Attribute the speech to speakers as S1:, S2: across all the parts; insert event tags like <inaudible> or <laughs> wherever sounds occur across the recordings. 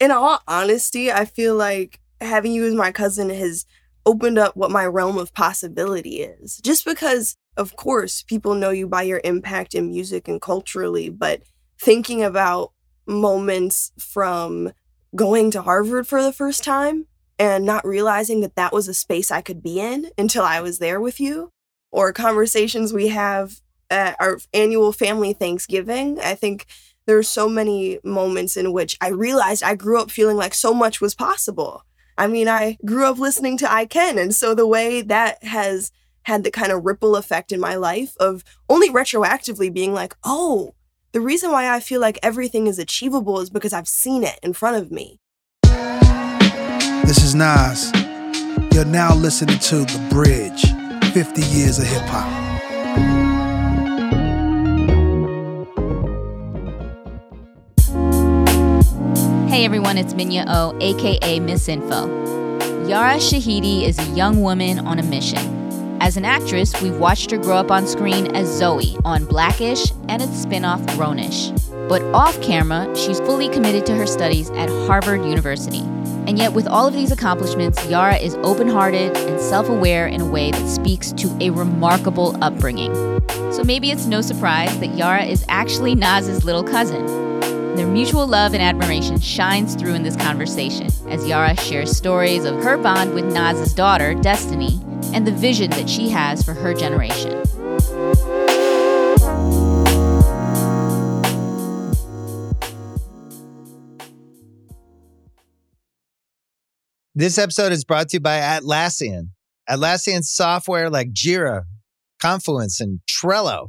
S1: in all honesty, I feel like having you as my cousin has opened up what my realm of possibility is. Just because, of course, people know you by your impact in music and culturally, but thinking about moments from going to Harvard for the first time and not realizing that that was a space I could be in until I was there with you, or conversations we have at our annual family Thanksgiving. I think there are so many moments in which I realized I grew up feeling like so much was possible. I mean, I grew up listening to I Can. And so the way that has had the kind of ripple effect in my life of only retroactively being like, oh, the reason why I feel like everything is achievable is because I've seen it in front of me.
S2: This is Nas. You're now listening to The Bridge 50 Years of Hip Hop.
S3: Hey everyone, it's Minya O, aka Miss Info. Yara Shahidi is a young woman on a mission. As an actress, we've watched her grow up on screen as Zoe on Blackish and its spin-off Grownish. But off camera, she's fully committed to her studies at Harvard University. And yet, with all of these accomplishments, Yara is open hearted and self aware in a way that speaks to a remarkable upbringing. So maybe it's no surprise that Yara is actually Nas's little cousin. Their mutual love and admiration shines through in this conversation as Yara shares stories of her bond with Nas's daughter, Destiny, and the vision that she has for her generation.
S4: This episode is brought to you by Atlassian. Atlassian software like Jira, Confluence, and Trello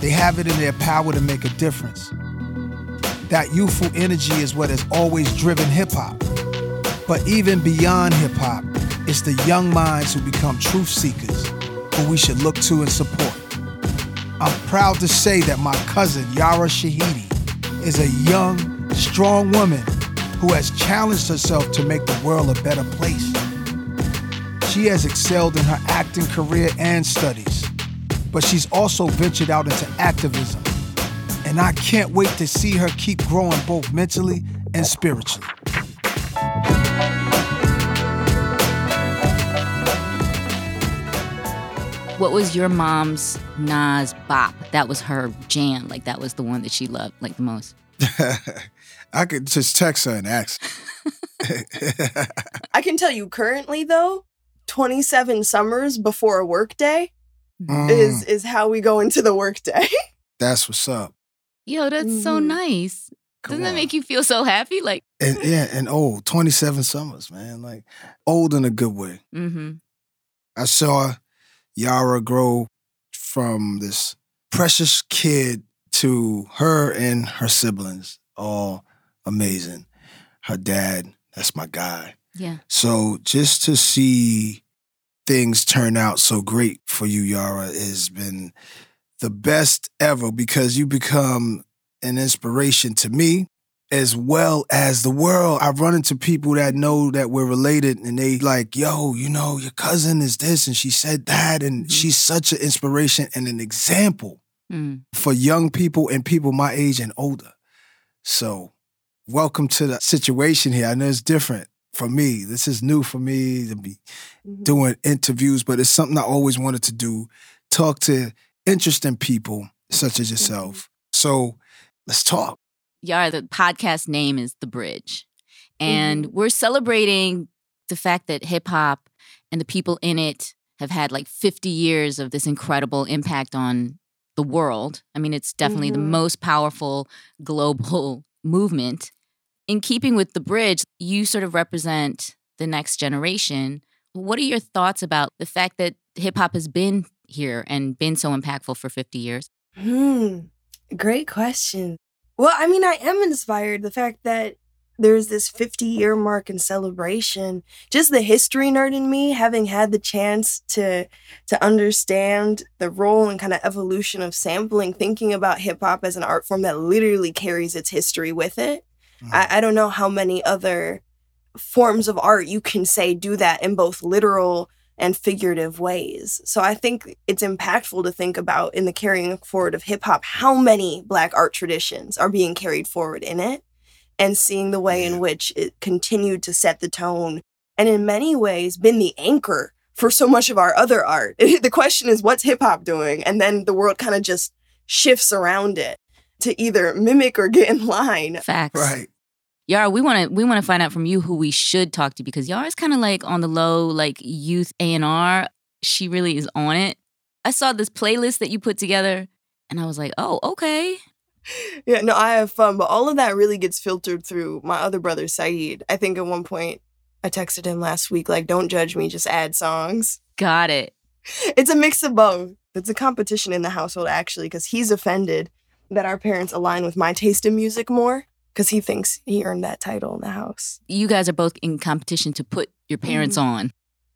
S2: they have it in their power to make a difference. That youthful energy is what has always driven hip hop. But even beyond hip hop, it's the young minds who become truth seekers who we should look to and support. I'm proud to say that my cousin Yara Shahidi is a young, strong woman who has challenged herself to make the world a better place. She has excelled in her acting career and studies but she's also ventured out into activism. And I can't wait to see her keep growing both mentally and spiritually.
S3: What was your mom's Nas bop? That was her jam. Like that was the one that she loved like the most. <laughs>
S2: I could just text her and ask. <laughs>
S1: I can tell you currently though, 27 summers before a workday mm. is is how we go into the workday. <laughs>
S2: That's what's up.
S3: Yo, that's mm-hmm. so nice. Come Doesn't on. that make you feel so happy? Like
S2: and yeah, and old. 27 summers, man. Like old in a good way. Mm-hmm. I saw Yara grow from this precious kid to her and her siblings. All amazing. Her dad, that's my guy.
S3: Yeah.
S2: So just to see things turn out so great for you, Yara, has been the best ever because you become an inspiration to me as well as the world. I've run into people that know that we're related and they like, yo, you know, your cousin is this and she said that. And
S3: Mhm.
S2: she's such an inspiration and an example
S3: Mm.
S2: for young people and people my age and older. So, welcome to the situation here. I know it's different for me. This is new for me to be
S1: Mhm.
S2: doing interviews, but it's something I always wanted to do. Talk to interesting people such as yourself. So, let's talk.
S3: Yara, the podcast name is The Bridge. And
S1: Mhm.
S3: we're celebrating the fact that hip hop and the people in it have had like 50 years of this incredible impact on the world. I mean, it's definitely
S1: Mhm.
S3: the most powerful global <laughs> movement. In keeping with The Bridge, you sort of represent the next generation. What are your thoughts about the fact that hip hop has been here and been so impactful for 50 years?
S1: Hmm. Great question. Well, I mean, I am inspired. The fact that there's this 50 year mark in celebration, just the history nerd in me, having had the chance to to understand the role and kind of evolution of sampling, thinking about hip hop as an art form that literally carries its history with it. I, I don't know how many other forms of art you can say do that in both literal and figurative ways. So I think it's impactful to think about in the carrying forward of hip hop how many black art traditions are being carried forward in it and seeing the way in which it continued to set the tone and in many ways been the anchor for so much of our other art. <laughs> the question is what's hip hop doing and then the world kind of just shifts around it to either mimic or get in line.
S3: Facts.
S2: Right.
S3: Yara, we want to we want to find out from you who we should talk to because Yara's kind of like on the low, like youth A and R. She really is on it. I saw this playlist that you put together, and I was like, oh, okay.
S1: Yeah, no, I have fun, but all of that really gets filtered through my other brother, Sayeed. I think at one point I texted him last week, like, don't judge me, just add songs.
S3: Got it.
S1: It's a mix of both. It's a competition in the household, actually, because he's offended that our parents align with my taste in music more, because he thinks he earned that title in the house.
S3: You guys are both in competition to put your parents on.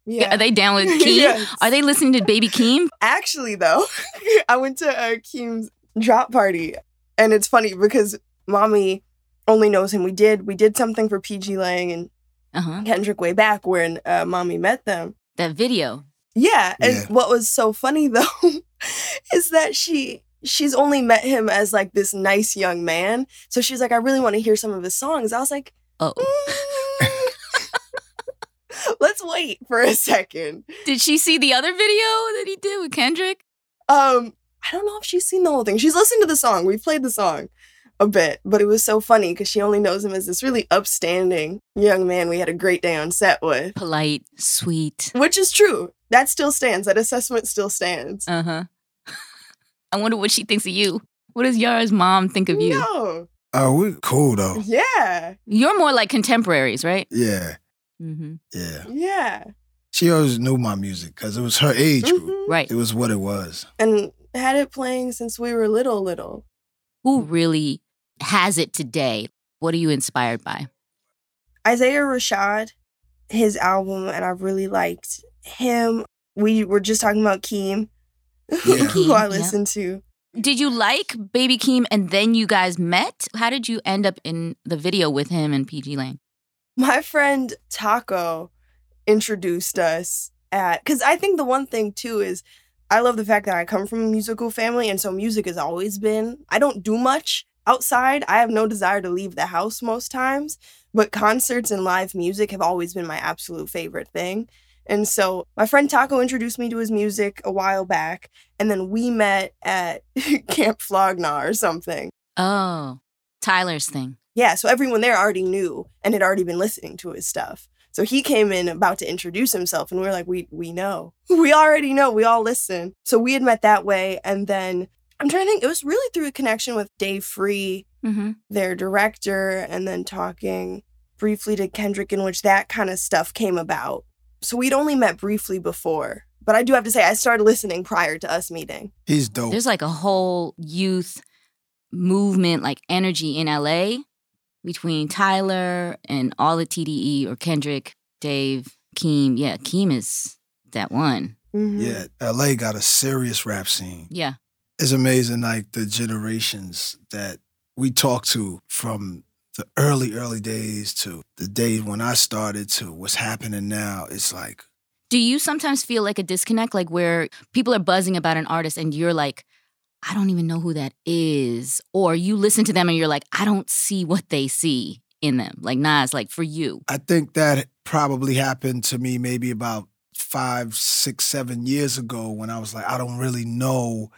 S1: Yeah.
S3: Are they down with <laughs> Keem?
S1: Yes.
S3: Are they listening to Baby Keem?
S1: Actually, though, <laughs> I went to uh, Keem's drop party, and it's funny because mommy only knows him. We did we did something for PG Lang and
S3: Uh huh.
S1: Kendrick way back when uh, mommy met them.
S3: That video.
S1: Yeah, and
S2: Yeah.
S1: what was so funny <laughs> though is that she she's only met him as like this nice young man. So she's like, I really want to hear some of his songs. I was like,
S3: Oh,
S1: "Mm, <laughs> let's wait for a second.
S3: did she see the other video that he did with Kendrick?
S1: Um, I don't know if she's seen the whole thing. She's listened to the song. We played the song a bit, but it was so funny because she only knows him as this really upstanding young man we had a great day on set with.
S3: Polite, sweet.
S1: Which is true. That still stands. That assessment still stands.
S3: Uh huh. I wonder what she thinks of you. What does Yara's mom think of you?
S1: No.
S2: Oh, we cool though.
S1: Yeah.
S3: You're more like contemporaries, right?
S2: Yeah.
S3: Mm-hmm.
S2: Yeah.
S1: Yeah.
S2: She always knew my music because it was her age group.
S1: Mhm.
S3: Right.
S2: It was what it was.
S1: And had it playing since we were little, little.
S3: Who really has it today? What are you inspired by?
S1: Isaiah Rashad, his album, and I really liked him. We were just talking about Keem,
S2: Yeah.
S1: who
S3: Keem,
S1: I
S3: yeah.
S1: listened to.
S3: Did you like Baby Keem and then you guys met? How did you end up in the video with him and PG Lang?
S1: My friend Taco introduced us at, because I think the one thing too is I love the fact that I come from a musical family. And so music has always been, I don't do much outside. I have no desire to leave the house most times, but concerts and live music have always been my absolute favorite thing. And so my friend Taco introduced me to his music a while back, and then we met at <laughs> Camp Flog Gnaw or something.
S3: Oh, Tyler's thing.
S1: Yeah, so everyone there already knew and had already been listening to his stuff. So he came in about to introduce himself, and we were like, "We we know, <laughs> we already know, we all listen." So we had met that way, and then I'm trying to think. It was really through a connection with Dave Free,
S3: Mm-hmm.
S1: their director, and then talking briefly to Kendrick, in which that kind of stuff came about. So we'd only met briefly before, but I do have to say I started listening prior to us meeting.
S2: He's dope.
S3: There's like a whole youth movement, like energy in LA between Tyler and all the TDE or Kendrick, Dave, Keem. Yeah, Keem is that one.
S1: Mhm.
S2: yeah, LA got a serious rap scene.
S3: Yeah.
S2: It's amazing, like the generations that we talk to from the early, early days to the days when I started to what's happening now, it's like
S3: Do you sometimes feel like a disconnect, like where people are buzzing about an artist and you're like, I don't even know who that is? Or you listen to them and you're like, I don't see what they see in them. Like Nas, like for you.
S2: I think that probably happened to me maybe about five, six, seven years ago when I was like, I don't really know.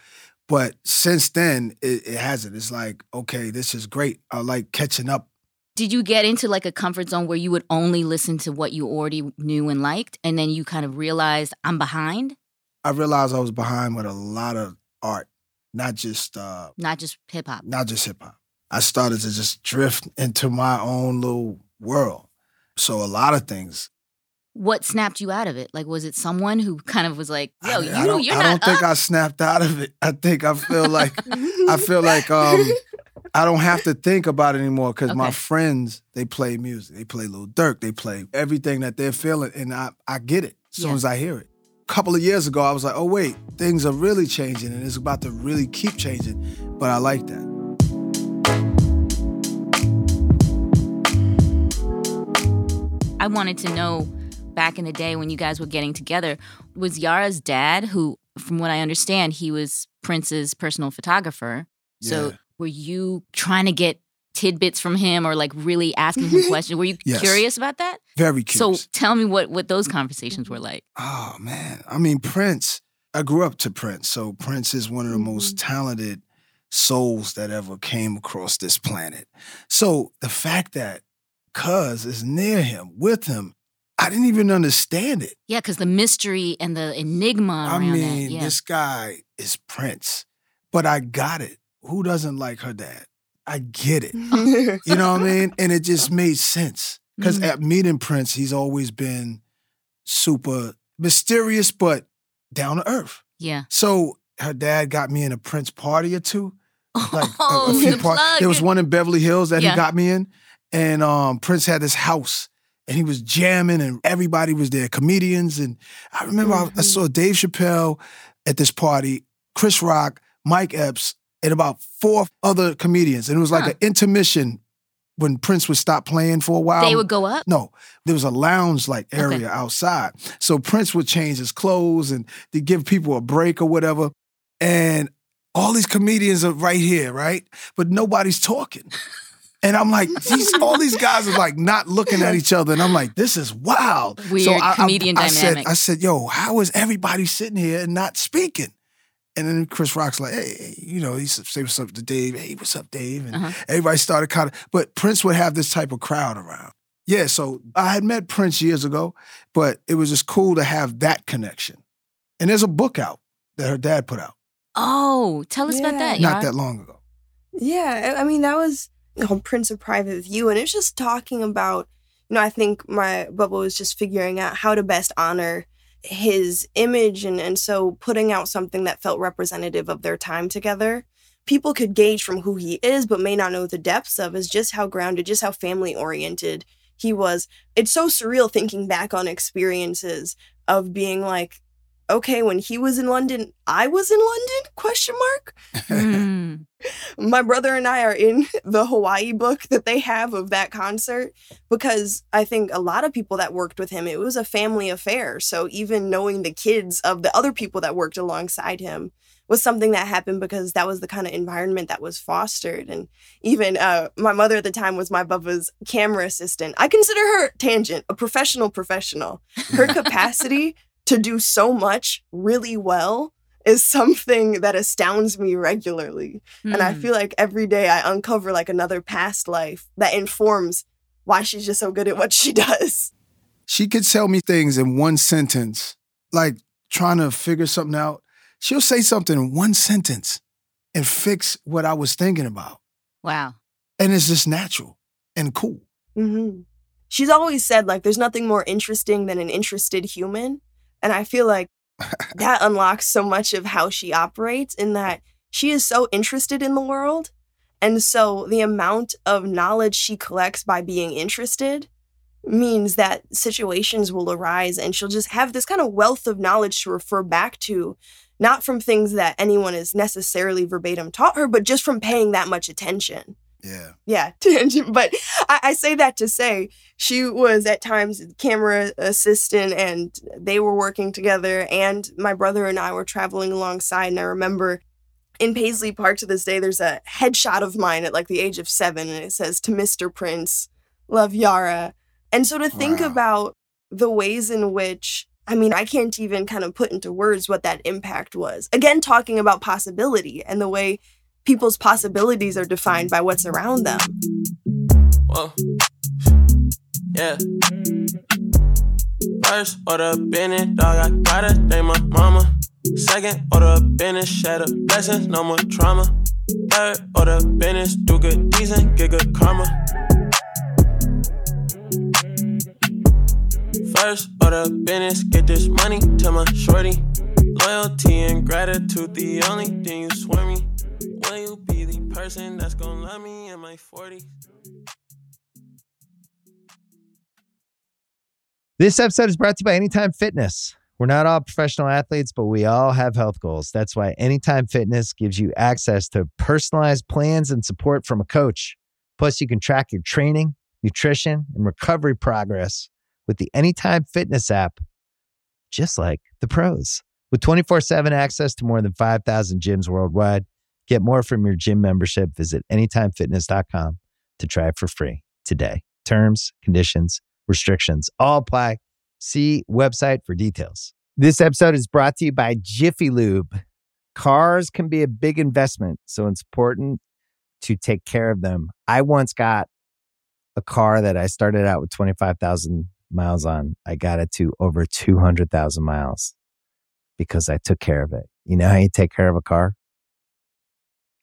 S2: But since then, it, it hasn't. It's like, okay, this is great. I like catching up.
S3: Did you get into like a comfort zone where you would only listen to what you already knew and liked, and then you kind of realized I'm behind?
S2: I realized I was behind with a lot of art, not just uh,
S3: Not just hip hop.
S2: not just hip hop. I started to just drift into my own little world. So a lot of things.
S3: What snapped you out of it? Like, was it someone who kind of was like, "Yo,
S2: I,
S3: you,
S2: I don't,
S3: you're
S2: I
S3: not
S2: don't think
S3: up."
S2: I snapped out of it. I think I feel <laughs> like I feel like um I don't have to think about it anymore because my friends they play music. They play Lil Durk. They play everything that they're feeling, and I I get it as soon
S3: Yeah.
S2: as I hear it. A couple of years ago, I was like, oh wait, things are really changing, and it's about to really keep changing. But I like that.
S3: I wanted to know back in the day when you guys were getting together, was Yara's dad, who, from what I understand, he was Prince's personal photographer. So
S2: Yeah.
S3: were you trying to get tidbits from him or like really asking him <laughs> questions? Were you
S2: Yes.
S3: curious about that?
S2: Very curious.
S3: So tell me what what those conversations were like.
S2: Oh man, I mean Prince. I grew up to Prince, so Prince is one of the most mm-hmm. talented souls that ever came across this planet. So the fact that Cuz is near him, with him, I didn't even understand it.
S3: Yeah, because the mystery and the enigma
S2: I
S3: around
S2: mean,
S3: that. Yeah.
S2: this guy is Prince, but I got it. Who doesn't like her dad? I get it. <laughs> You know what I mean? And it just made sense. Because
S3: Mhm.
S2: at meeting Prince, he's always been super mysterious, but down to earth.
S3: yeah.
S2: So her dad got me in a Prince party or two. <laughs> Like a-
S3: oh,
S2: a, few
S3: the
S2: par-
S3: plug.
S2: There was one in Beverly Hills that
S3: Yeah.
S2: he got me in. And um, Prince had this house and he was jamming and everybody was there, comedians. And I remember I, I
S3: Mm-hmm.
S1: Mhm.
S2: saw Dave Chappelle at this party, Chris Rock, Mike Epps, and about four other comedians. And it was like
S3: Huh.
S2: an intermission when Prince would stop playing for a while.
S3: They would go up.
S2: No, there was a lounge like
S3: Okay.
S2: area outside. So Prince would change his clothes and to give people a break or whatever. And all these comedians are right here, right? But nobody's talking. <laughs> And I'm like, these all these guys are like not looking at each other. And I'm like, this is wild.
S3: Weird comedian
S2: I, Said,
S3: dynamic.
S2: I said, yo, how is everybody sitting here and not speaking? And then Chris Rock's like, hey, you know, he said, say what's up to Dave. Hey, what's up, Dave? And
S3: Uh-huh.
S2: everybody started kind of, but Prince would have this type of crowd around. Yeah, so I had met Prince years ago, but it was just cool to have that connection. And there's a book out that her dad put out
S3: Oh, tell us about that.
S2: not
S3: Yara.
S2: that long ago.
S1: Yeah, I I mean that was called Prince of Private View, and it's just talking about, you know, I think my bubble was just figuring out how to best honor his image, and and so putting out something that felt representative of their time together. People could gauge from who he is, but may not know the depths of is just how grounded, just how family oriented he was. It's so surreal thinking back on experiences of being like, okay, when he was in London, I was in London? Question mark
S3: Mm. <laughs>
S1: my brother and I are in the Hawaii book that they have of that concert because I think a lot of people that worked with him, it was a family affair. So even knowing the kids of the other people that worked alongside him was something that happened because that was the kind of environment that was fostered. And even uh, my mother at the time was my Bubba's camera assistant. I consider her tangent, a professional professional. Her <laughs> capacity to do so much really well is something that astounds me regularly. And I
S3: Mm.
S1: feel like every day I uncover like another past life that informs why she's just so good at what she <laughs> does.
S2: She could tell me things in one sentence, like trying to figure something out. She'll say something in one sentence and fix what I was thinking about.
S3: wow.
S2: And it's just natural and cool.
S1: hmm She's always said like there's nothing more interesting than an interested human. And I feel like <laughs> that unlocks so much of how she operates in that she is so interested in the world. And so the amount of knowledge she collects by being interested means that situations will arise and she'll just have this kind of wealth of knowledge to refer back to, not from things that anyone has necessarily verbatim taught her, but just from paying that much attention.
S2: Yeah.
S1: Yeah, <laughs> tangent. But I, I say that to say she was at times camera assistant and they were working together. And my brother and I were traveling alongside. And I remember in Paisley Park to this day, there's a headshot of mine at like the age of seven, and it says to Mr. Prince, love Yara. And so to think
S2: Wow.
S1: about the ways in which, I mean, I can't even kind of put into words what that impact was. Again, talking about possibility and the way people's possibilities are defined by what's around them.
S5: Whoa. Yeah. First order business, dog, I gotta thank my mama. Second order business, shatter blessings, no more trauma. Third order business, do good decent, get good karma. First order business, get this money to my shorty. Loyalty and gratitude, the only thing you swear me. You be the person that's gonna love me in my 40s?
S4: This episode is brought to you by Anytime Fitness. We're not all professional athletes, but we all have health goals. That's why Anytime Fitness gives you access to personalized plans and support from a coach. Plus, you can track your training, nutrition, and recovery progress with the Anytime Fitness app, just like the pros. With 24 7 access to more than 5,000 gyms worldwide, get more from your gym membership. Visit anytimefitness.com to try it for free today. Terms, conditions, restrictions all apply. See website for details. This episode is brought to you by Jiffy Lube. Cars can be a big investment, so it's important to take care of them. I once got a car that I started out with 25,000 miles on. I got it to over 200,000 miles because I took care of it. You know how you take care of a car?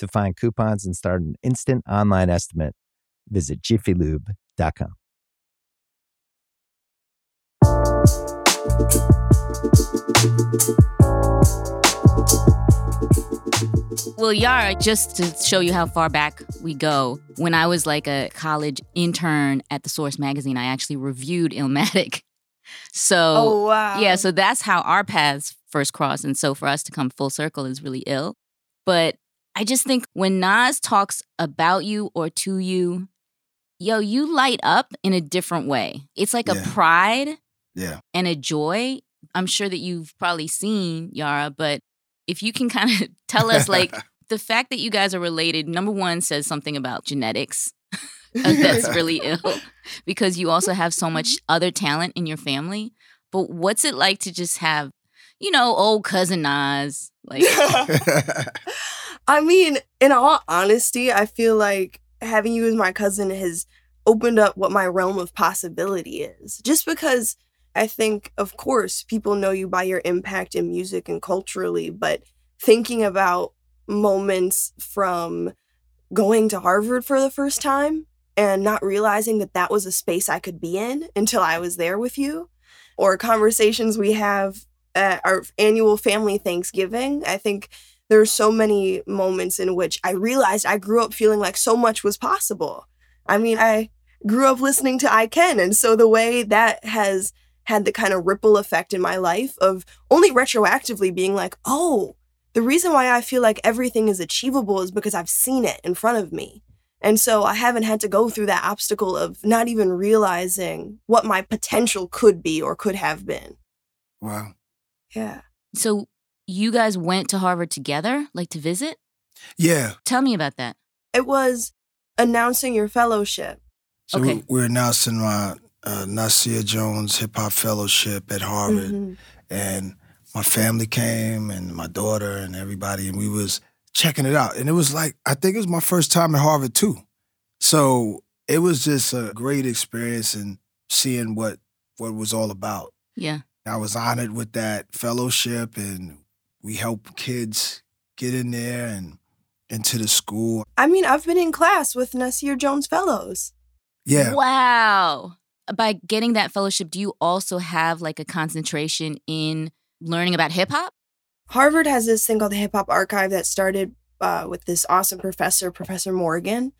S4: To find coupons and start an instant online estimate, visit jiffylube.com.
S3: Well, Yara, just to show you how far back we go, when I was like a college intern at the Source magazine, I actually reviewed Illmatic. <laughs> So,
S1: Oh, wow.
S3: yeah, so that's how our paths first crossed. And so for us to come full circle is really ill. But I just think when Nas talks about you or to you, yo, you light up in a different way. It's like a pride
S2: Yeah.
S3: and a joy. I'm sure that you've probably seen Yara, but if you can kind of <laughs> tell us, like, <laughs> the fact that you guys are related, number one, says something about genetics. <laughs> That's really ill because you also have so much mm-hmm. other talent in your family. But what's it like to just have, you know, old cousin Nas? Like,
S1: I mean, in all honesty, I feel like having you as my cousin has opened up what my realm of possibility is. Just because I think, of course, people know you by your impact in music and culturally, but thinking about moments from going to Harvard for the first time and not realizing that that was a space I could be in until I was there with you, or conversations we have at our annual family Thanksgiving. I think there are so many moments in which I realized I grew up feeling like so much was possible. I mean, I grew up listening to I Can, and so the way that has had the kind of ripple effect in my life of only retroactively being like, oh, the reason why I feel like everything is achievable is because I've seen it in front of me. And so I haven't had to go through that obstacle of not even realizing what my potential could be or could have been.
S2: wow.
S1: Yeah.
S3: so you guys went to Harvard together, like to visit?
S2: Yeah.
S3: Tell me about that.
S1: It was announcing your fellowship.
S2: So
S3: Okay.
S2: we- we're announcing my uh, Nasir Jones Hip Hop Fellowship at Harvard,
S1: Mhm.
S2: and my family came and my daughter and everybody, and we was checking it out. And it was like I think it was my first time at Harvard too. So it was just a great experience and seeing what what it was all about.
S3: Yeah.
S2: I was honored with that fellowship, and we help kids get in there, and into the school.
S1: I mean, I've been in class with Nasir Jones Fellows.
S2: Yeah.
S3: Wow. By getting that fellowship, do you also have like a concentration in learning about hip hop?
S1: Harvard has this thing called the Hip Hop Archive that started uh, with this awesome professor, Professor Morgan.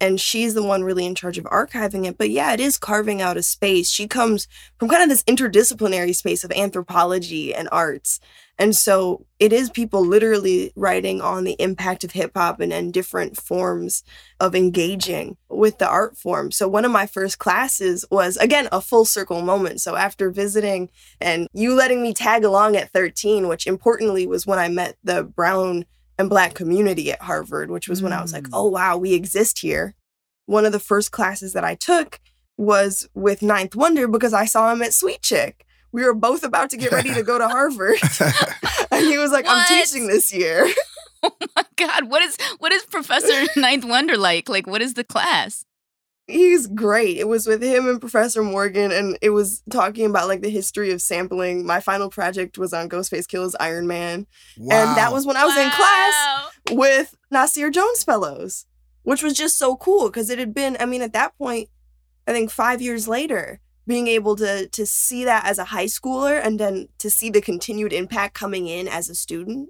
S1: And she's the one really in charge of archiving it. But yeah, it is carving out a space. She comes from kind of this interdisciplinary space of anthropology and arts. And so it is people literally writing on the impact of hip hop and, and different forms of engaging with the art form. So one of my first classes was, again, a full circle moment. So after visiting and you letting me tag along at 13, which importantly was when I met the brown and black community at Harvard, which was when I was like,
S2: Mm.
S1: oh, wow, we exist here. One of the first classes that I took was with Ninth Wonder because I saw him at Sweet Chick. We were both about to get ready to go to Harvard. <laughs> <laughs> and he was like, I'm teaching this year. <laughs>
S3: Oh my God, what is what is Professor Ninth Wonder like? Like, what is the class?
S1: He's great. It was with him and Professor Morgan, and it was talking about like the history of sampling. My final project was on Ghostface Killah's Iron Man. And that was when I was in class with Nasir Jones Fellows, which was just so cool because it had been, I mean, at that point, I think five years later, being able to to see that as a high schooler and then to see the continued impact coming in as a student.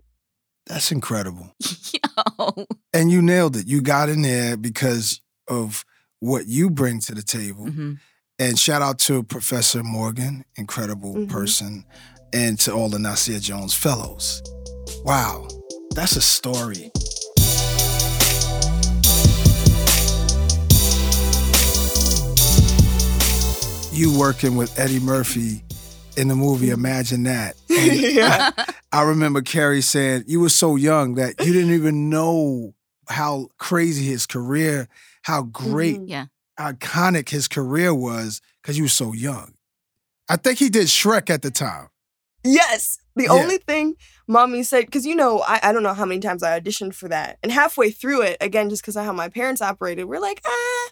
S2: That's incredible. <laughs>
S3: Yo.
S2: And you nailed it. You got in there because of what you bring to the table.
S3: Mhm.
S2: And shout out to Professor Morgan, incredible
S1: Mhm.
S2: person, and to all the Nasir Jones fellows. Wow, that's a story. You working with Eddie Murphy in the movie Imagine That. <laughs>
S1: Yeah.
S2: I remember Keri saying you were so young that you didn't even know how crazy his career, how great,
S1: Mhm.
S3: Yeah.
S2: iconic his career was because you were so young. I think he did Shrek at the time.
S1: Yes. The
S2: Yeah.
S1: only thing mommy said, because you know, I, I don't know how many times I auditioned for that. And halfway through it, again, just because of how my parents operated, we're like, ah,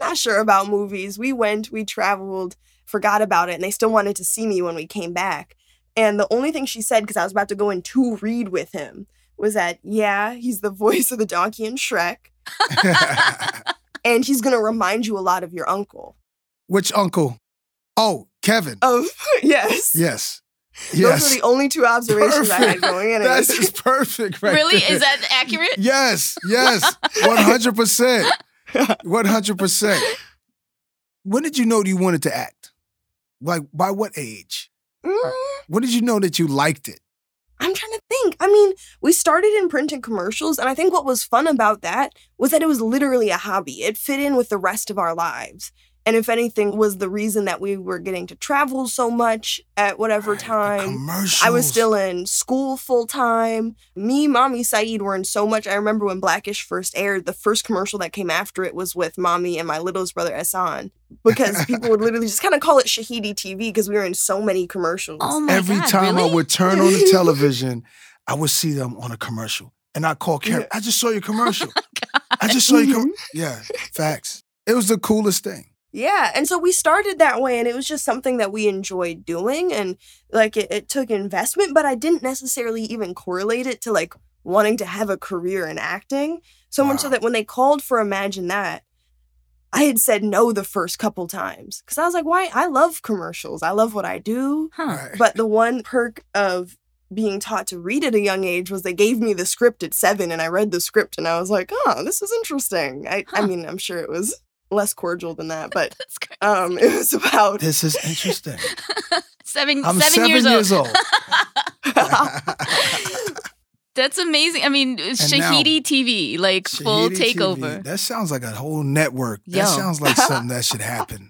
S1: not sure about movies. We went, we traveled, forgot about it, and they still wanted to see me when we came back. And the only thing she said, because I was about to go in to read with him, was that, yeah, he's the <laughs> voice of the donkey in Shrek, <laughs> and he's going to remind you a lot of your uncle.
S2: Which uncle? Oh, Kevin.
S1: Oh, yes. <laughs>
S2: Yes. Yes.
S1: Those are the only two observations I had going in.
S2: That's just perfect, right?
S3: really?
S2: there.
S3: Is that accurate?
S2: Yes, yes, one hundred percent, <laughs> one hundred percent. When did you know that you wanted to act? Like, by what age?
S1: Mm,
S2: When did you know that you liked it?
S1: I'm trying to think. I mean, we started in print and commercials, and I think what was fun about that was that it was literally a hobby. It fit in with the rest of our lives. And if anything, was the reason that we were getting to travel so much at whatever time. I was still in school full time. Me, Mommy, Sayeed were in so much. I remember when Blackish first aired, the first commercial that came after it was with Mommy and my littlest brother Hassan. Because <laughs> people would literally just kind of call it Shahidi TV because we were in so many commercials.
S3: Oh my
S2: Every
S3: God,
S2: time
S3: really?
S2: I would turn on the <laughs> television, I would see them on a commercial, and I call Karen. I just saw your <laughs> oh commercial. I just saw your com-. Yeah, facts. It was the coolest thing.
S1: Yeah. And so we started that way, and it was just something that we enjoyed doing. And like it, it took investment, but I didn't necessarily even correlate it to like wanting to have a career in acting. So much so that when they called for Imagine That, I had said no the first couple times because I was like, why? I love commercials. I love what I do.
S3: Huh.
S1: But the one perk of being taught to read at a young age was they gave me the script at seven and I read the script and I was like, oh, this is interesting. I, I mean, I'm sure it was less cordial than that, but <laughs> um, it was about
S2: This is interesting. <laughs>
S3: seven,
S2: I'm
S3: seven years, old.
S2: old. <laughs>
S3: That's amazing. I mean, Shahidi TV, like full takeover.
S2: TV, That sounds like a whole network.
S3: Yo.
S2: That sounds like something that should happen.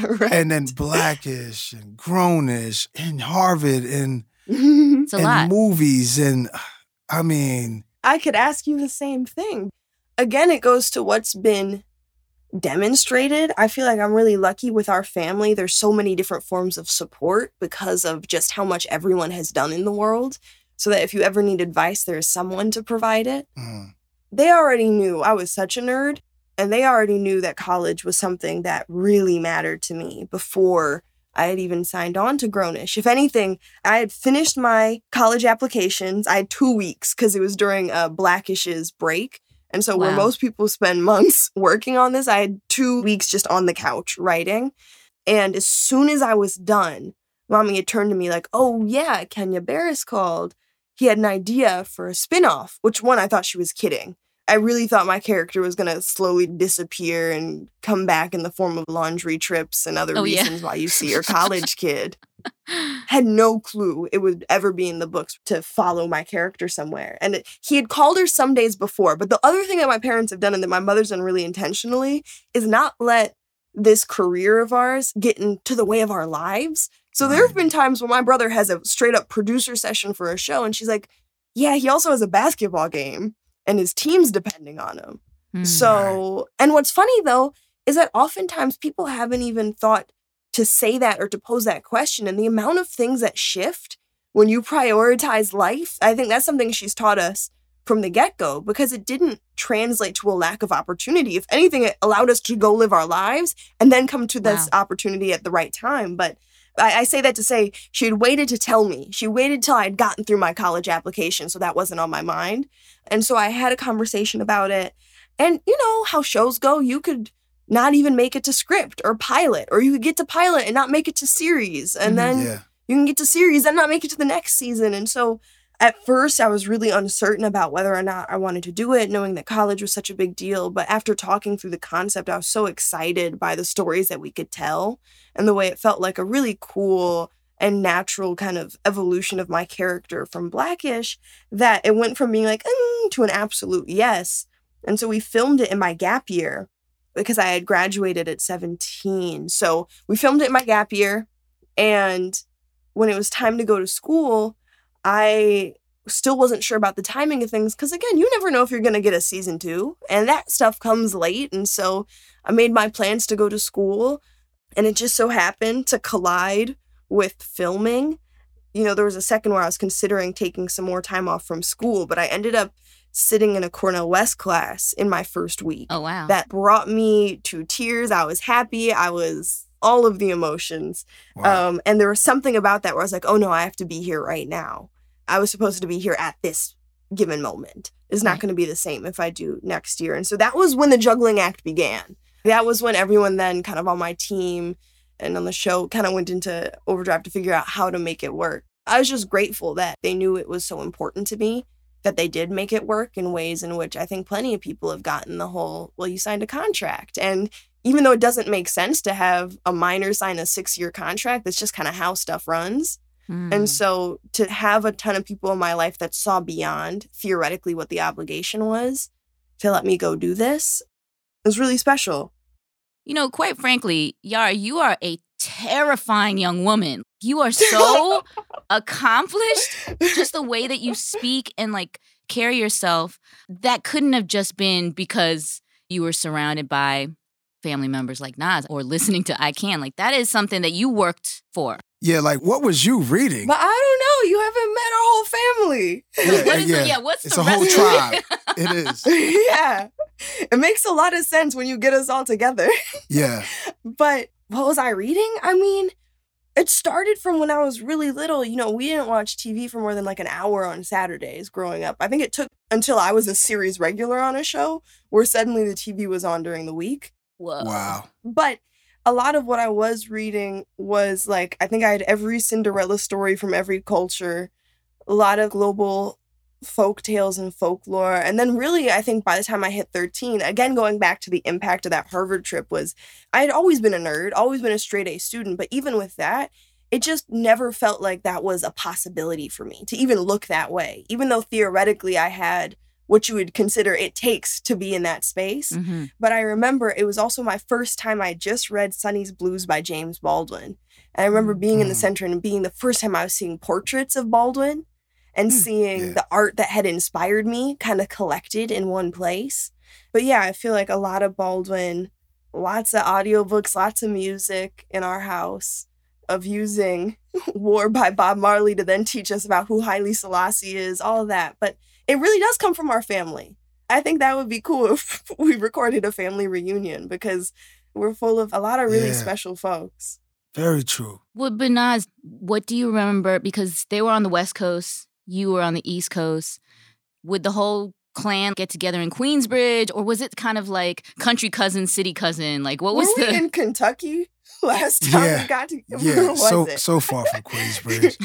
S1: right.
S2: And then Blackish and Grownish and Harvard and, <laughs>
S3: It's a
S2: and
S3: lot.
S2: movies and I mean,
S1: I could ask you the same thing. Again, it goes to what's been demonstrated. I feel like I'm really lucky with our family. There's so many different forms of support because of just how much everyone has done in the world. So that if you ever need advice, there's someone to provide it.
S2: mm,
S1: They already knew I was such a nerd, and they already knew that college was something that really mattered to me before I had even signed on to Grownish. If anything, I had finished my college applications. I had two weeks because it was during uh, Blackish's break. And so, where most people spend <laughs> months working on this, I had two weeks just on the couch writing. And as soon as I was done, mommy had turned to me like, Oh, yeah, Kenya Barris called. He had an idea for a spinoff, which one I thought she was kidding. I really thought my character was going to slowly disappear and come back in the form of laundry trips and other
S3: Oh, yeah.
S1: reasons why you see your <laughs> college kid. Had no clue it would ever be in the books to follow my character somewhere. And it, he had called her some days before. But the other thing that my parents have done and that my mother's done really intentionally is not let this career of ours get into the way of our lives. So there have been times when my brother has a straight up producer session for a show and she's like, Yeah, he also has a basketball game and his team's depending on him.
S3: Hmm.
S1: So, and what's funny though is that oftentimes people haven't even thought to say that or to pose that question. And the amount of things that shift when you prioritize life, I think that's something she's taught us from the get go because it didn't translate to a lack of opportunity. If anything, it allowed us to go live our lives and then come to this opportunity at the right time. But I, I say that to say she had waited to tell me. She waited till I had gotten through my college application. So that wasn't on my mind. And so I had a conversation about it. And you know how shows go, you could not even make it to script or pilot, or you could get to pilot and not make it to series. And
S3: Mhm.
S1: then
S2: Yeah.
S1: you can get to series and not make it to the next season. And so at first, I was really uncertain about whether or not I wanted to do it, knowing that college was such a big deal. But after talking through the concept, I was so excited by the stories that we could tell and the way it felt like a really cool and natural kind of evolution of my character from Blackish that it went from being like, mm, to an absolute yes. And so we filmed it in my gap year because I had graduated at 17. So we filmed it in my gap year. And when it was time to go to school, I still wasn't sure about the timing of things because, again, you never know if you're going to get a season two, and that stuff comes late. And so I made my plans to go to school, and it just so happened to collide with filming. You know, there was a second where I was considering taking some more time off from school, but I ended up sitting in a Cornel West class in my first week
S3: Oh wow.
S1: that brought me to tears. I was happy. I was all of the emotions.
S2: Wow.
S1: Um, and there was something about that where I was like, oh no, I have to be here right now. I was supposed to be here at this given moment. It's not
S3: Right.
S1: going to be the same if I do next year. And so that was when the juggling act began. That was when everyone then kind of on my team and on the show kind of went into overdrive to figure out how to make it work. I was just grateful that they knew it was so important to me that they did make it work in ways in which I think plenty of people have gotten the whole, well, you signed a contract. And even though it doesn't make sense to have a minor sign a six year contract, that's just kind of how stuff runs. And mm. so to have a ton of people in my life that saw beyond theoretically what the obligation was to let me go do this was really special.
S3: You know, quite frankly, Yara, you are a terrifying young woman. You are so <laughs> accomplished. Just the way that you speak and like carry yourself, that couldn't have just been because you were surrounded by family members like Nas or listening to I Can. Like that is something that you worked for.
S2: Yeah, like what was you reading?
S1: But I don't know, you haven't met our whole family.
S2: Yeah,
S3: What is
S2: yeah.
S3: the, yeah, what's
S2: It's
S3: the
S2: a whole tribe. <laughs> It is. <laughs>
S1: yeah. It makes a lot of sense when you get us all together. <laughs>
S2: Yeah.
S1: But what was I reading? I mean, it started from when I was really little. You know, we didn't watch TV for more than like an hour on Saturdays growing up. I think it took until I was a series regular on a show where suddenly the TV was on during the week.
S3: Whoa.
S2: Wow.
S1: But a lot of what I was reading was like, I think I had every Cinderella story from every culture, a lot of global folk tales and folklore. And then, really, I think by the time I hit 13, again, going back to the impact of that Harvard trip, was I had always been a nerd, always been a straight A student. But even with that, it just never felt like that was a possibility for me to even look that way, even though theoretically I had what you would consider it takes to be in that space.
S3: Mhm.
S1: But I remember it was also my first time I just read Sonny's Blues by James Baldwin. And I remember being in the
S2: Mm.
S1: center and being the first time I was seeing portraits of Baldwin and
S3: Mm,
S1: seeing
S2: yeah.
S1: the art that had inspired me kind of collected in one place. But yeah, I feel like a lot of Baldwin, lots of audiobooks, lots of music in our house of using <laughs> War by Bob Marley to then teach us about who Haile Selassie is, all of that. But it really does come from our family. I think that would be cool <laughs> if we recorded a family reunion because we're full of a lot of really
S2: Yeah.
S1: special folks.
S2: Very true.
S3: Well, but Nas, what do you remember? Because they were on the West Coast, you were on the East Coast. Would the whole clan get together in Queensbridge, or was it kind of like country cousin, city cousin? Like, what was
S1: Were we
S3: the?
S1: in Kentucky <laughs> last time
S2: Yeah.
S1: we got to? <laughs>
S2: Yeah,
S1: was
S2: so
S1: it?
S2: so far from Queensbridge.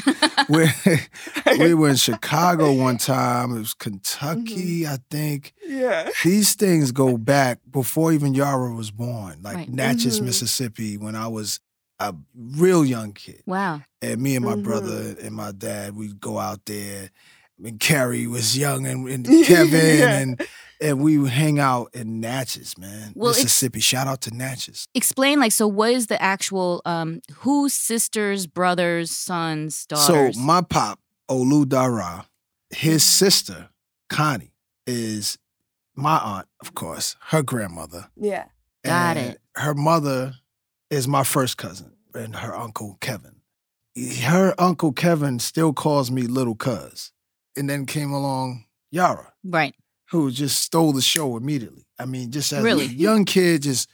S2: <laughs> we we were in Chicago one time. It was Kentucky,
S1: Mm-hmm.
S2: I think.
S1: yeah.
S2: These things go back before even Yara was born, like
S3: Right.
S2: Natchez,
S1: Mhm.
S2: Mississippi, when I was a real young kid.
S3: wow.
S2: And me and my
S1: Mhm.
S2: brother and my dad, we'd go out there. And Keri was young and, and <laughs> Kevin
S1: Yeah.
S2: and and we would hang out in Natchez, man.
S3: Well,
S2: Mississippi. Shout out to Natchez.
S3: Explain, like, so what is the actual? um Whose sisters, brothers, sons, daughters?
S2: So my pop, Olu Dara, his
S1: Mhm.
S2: sister, Connie, is my aunt, of course, her grandmother.
S1: Yeah.
S3: Got it.
S2: Her mother is my first cousin and her uncle Kevin. Her uncle Kevin still calls me little cuz. And then came along Yara,
S3: right.
S2: who just stole the show immediately. I mean, just as
S3: Really?
S2: a young kid, just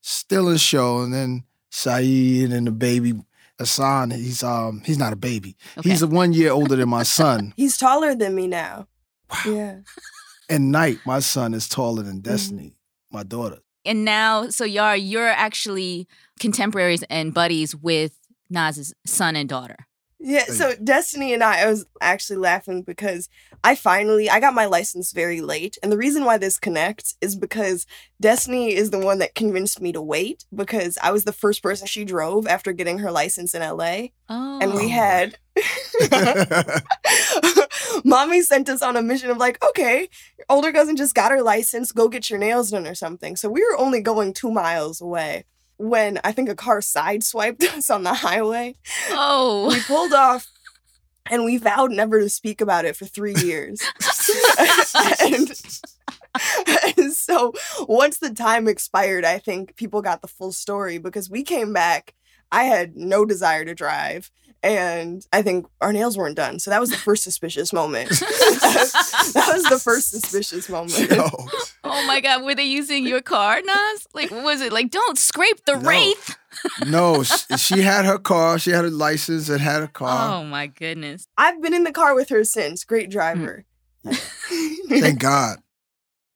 S2: stealing the show. And then Sayeed and the baby Hassan, he's um he's not a baby.
S3: Okay.
S2: He's a one year older than my son. <laughs>
S1: He's taller than me now.
S2: Wow.
S1: Yeah.
S2: And Knight, my son, is taller than Destiny, my daughter.
S3: And now, so Yara, you're actually contemporaries and buddies with Nas's son and daughter.
S1: Yeah, so Destiny and I, I was actually laughing because I finally I got my license very late, and the reason why this connects is because Destiny is the one that convinced me to wait because I was the first person she drove after getting her license in LA,
S3: Oh,
S1: and we
S2: Oh.
S1: had. <laughs> <laughs> Mommy sent us on a mission of like, okay, your older cousin just got her license, go get your nails done or something. So we were only going two miles away when I think a car sideswiped <laughs> us on the highway
S3: oh,
S1: we pulled off and we vowed never to speak about it for three years. <laughs> and, and so once the time expired, I think people got the full story because we came back. I had no desire to drive. And I think our nails weren't done. So that was the <laughs> first suspicious moment. <laughs> that was the first suspicious moment.
S2: Yo,
S3: oh my God, were they using your car, Nas? Like, what was it like? Don't scrape the
S2: No.
S3: wraith.
S2: no, <laughs> she, she had her car. She had a license and had a car.
S3: Oh my goodness.
S1: I've been in the car with her since. Great hmm. driver.
S2: Thank God.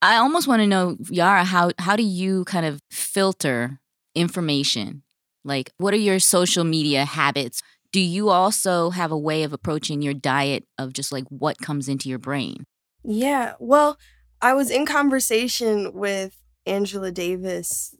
S3: I almost want to know, Yara, how how do you kind of filter information? Like, what are your social media habits? Do you also have a way of approaching your diet of just like what comes into your brain?
S1: Yeah. Well, I was in conversation with Angela Davis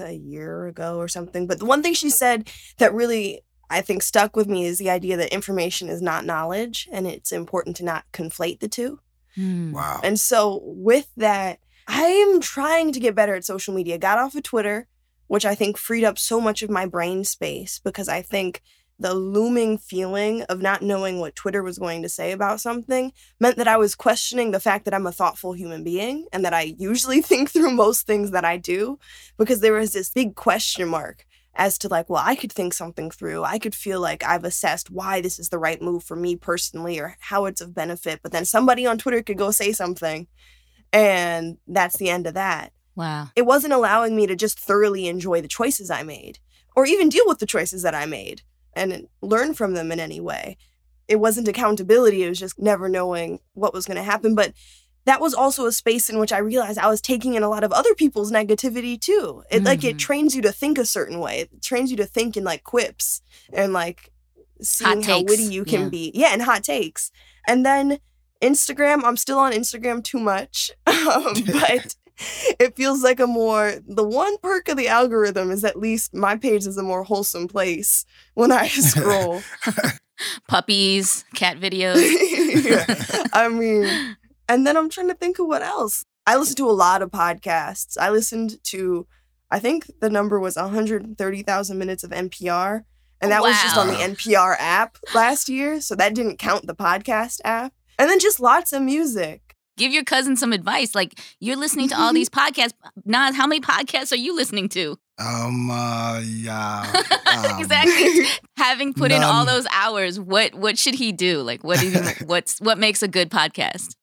S1: a year ago or something, but the one thing she said that really I think stuck with me is the idea that information is not knowledge and it's important to not conflate the two.
S3: Hmm.
S2: Wow.
S1: And so with that, I am trying to get better at social media. Got off of Twitter, which I think freed up so much of my brain space because I think the looming feeling of not knowing what Twitter was going to say about something meant that I was questioning the fact that I'm a thoughtful human being and that I usually <laughs> think through most things that I do because there was this big question mark as to like, well, I could think something through. I could feel like I've assessed why this is the right move for me personally or how it's of benefit. But then somebody on Twitter could go say something and that's the end of that.
S3: Wow.
S1: It wasn't allowing me to just thoroughly enjoy the choices I made or even deal with the choices that I made and learn from them in any way. It wasn't accountability, it was just never knowing what was going to happen. But that was also a space in which I realized I was taking in a lot of other people's negativity too. It like it
S3: Mhm.
S1: trains you to think a certain way. It trains you to think in like quips and like seeing how witty you can
S3: yeah.
S1: be. Yeah, and hot takes. And then Instagram, I'm still on Instagram too much. <laughs> Um, <laughs> but it feels like a more the one perk of the algorithm is at least my page is a more wholesome place when I <laughs> scroll.
S3: Puppies, cat videos. <laughs>
S1: Yeah. I mean, and then I'm trying to think of what else. I listen to a lot of podcasts. I listened to, I think the number was 130,000 minutes of NPR. And that was just on the NPR app last year. So that didn't count the podcast app. And then just lots of music.
S3: Give your cousin some advice. Like you're listening to all <laughs> these podcasts. Nas, how many podcasts are you listening to?
S2: Um, uh, yeah. <laughs> um,
S3: exactly. Having put in all those hours, what what should he do? Like what do you, <laughs> what's what makes a good podcast?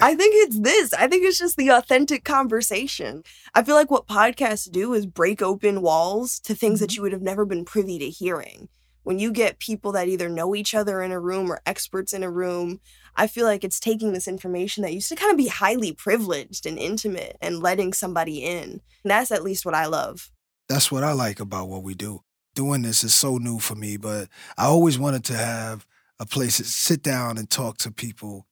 S1: I think it's this. I think it's just the authentic conversation. I feel like what podcasts do is break open walls to things that you would have never been privy to hearing. When you get people that either know each other in a room or experts in a room, I feel like it's taking this information that used to kind of be highly privileged and intimate and letting somebody in. And that's at least what I love.
S6: That's what I like about what we do. Doing this is so new for me, but I always wanted to have a place to sit down and talk to people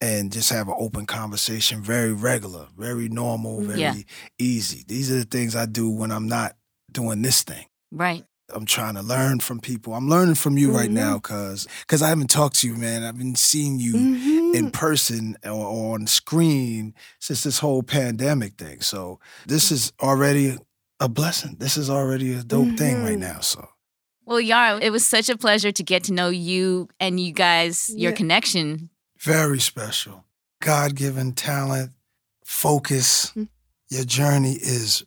S6: and just have an open conversation, very regular, very normal, mm-hmm. very
S3: Yeah.
S6: easy. These are the things I do when I'm not doing this thing.
S3: Right.
S6: I'm trying to learn from people. I'm learning from you right
S1: Mhm.
S6: now because cause I haven't talked to you, man. I've been seeing you
S1: Mhm.
S6: in person or, or on screen since this whole pandemic thing. So this is already a blessing. This is already a dope thing right
S1: Mhm.
S6: now. So
S3: Well, Yara, it was such a pleasure to get to know you and you guys, your
S1: Yeah.
S3: connection.
S6: very special. God given talent, focus.
S1: Mm.
S6: Your journey is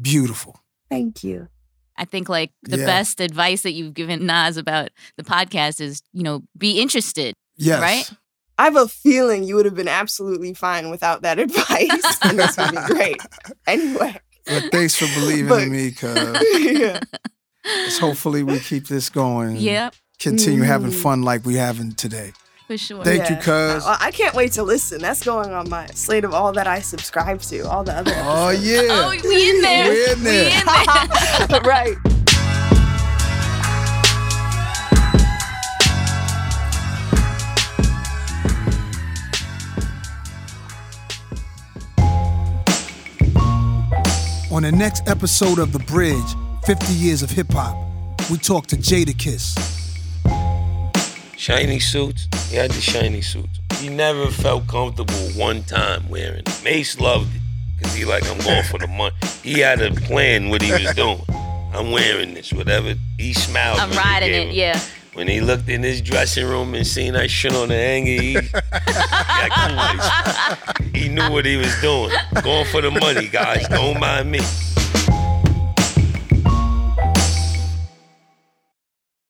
S6: beautiful.
S1: Thank you.
S3: I think like the
S6: Yeah.
S3: best advice that you've given Nas about the podcast is, you know, be interested.
S6: Yes.
S3: Right?
S1: I have a feeling you would have been absolutely fine without that <laughs> advice. and this would be great. <laughs> Anyway.
S6: But thanks for believing
S1: But-
S6: in me, cuz <laughs>
S1: yeah.
S6: hopefully we keep this going.
S3: Yeah,
S6: Continue having
S1: Mhm.
S6: fun like we having today.
S3: For sure.
S6: Thank you,
S1: Yeah.
S6: cuz.
S1: I, I can't wait to listen. That's going on my slate of all that I subscribe to, all the other
S6: oh,
S1: episodes.
S6: Oh yeah.
S3: Oh, <laughs> we in there.
S6: We in there.
S3: We in there. <laughs>
S1: right.
S2: On the next episode of The Bridge, 50 Years of Hip Hop, we talk to Jadakiss.
S7: Shiny suits. He had the shiny suits. He never felt comfortable one time wearing it. Mace loved it because he like, I'm going for the money. He had a plan what he was doing. I'm wearing this, whatever. He smiled.
S3: I'm
S7: when they
S3: riding
S7: gave
S3: it,
S7: him-
S3: yeah.
S7: When he looked in his dressing room and seen that shit on the hanger, he, <laughs> got he knew what he was doing. Going for the money, guys. Don't mind me.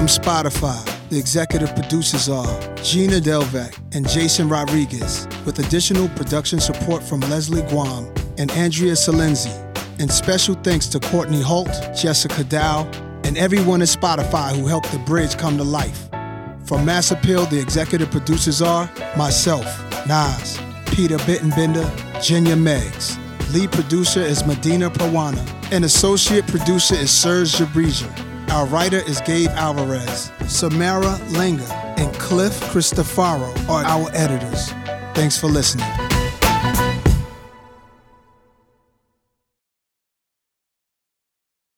S2: From Spotify, the executive producers are Gina Delvac and Jason Rodriguez, with additional production support from Leslie Guam and Andrea Salenzi. And special thanks to Courtney Holt, Jessica Dow, and everyone at Spotify who helped the bridge come to life. From Mass Appeal, the executive producers are myself, Nas, Peter Bittenbender, Jenya Meggs. Lead producer is Medina Prawana, and associate producer is Serge Jabrija. Our writer is Gabe Alvarez. Samara Langer and Cliff Cristofaro are our editors. Thanks for listening.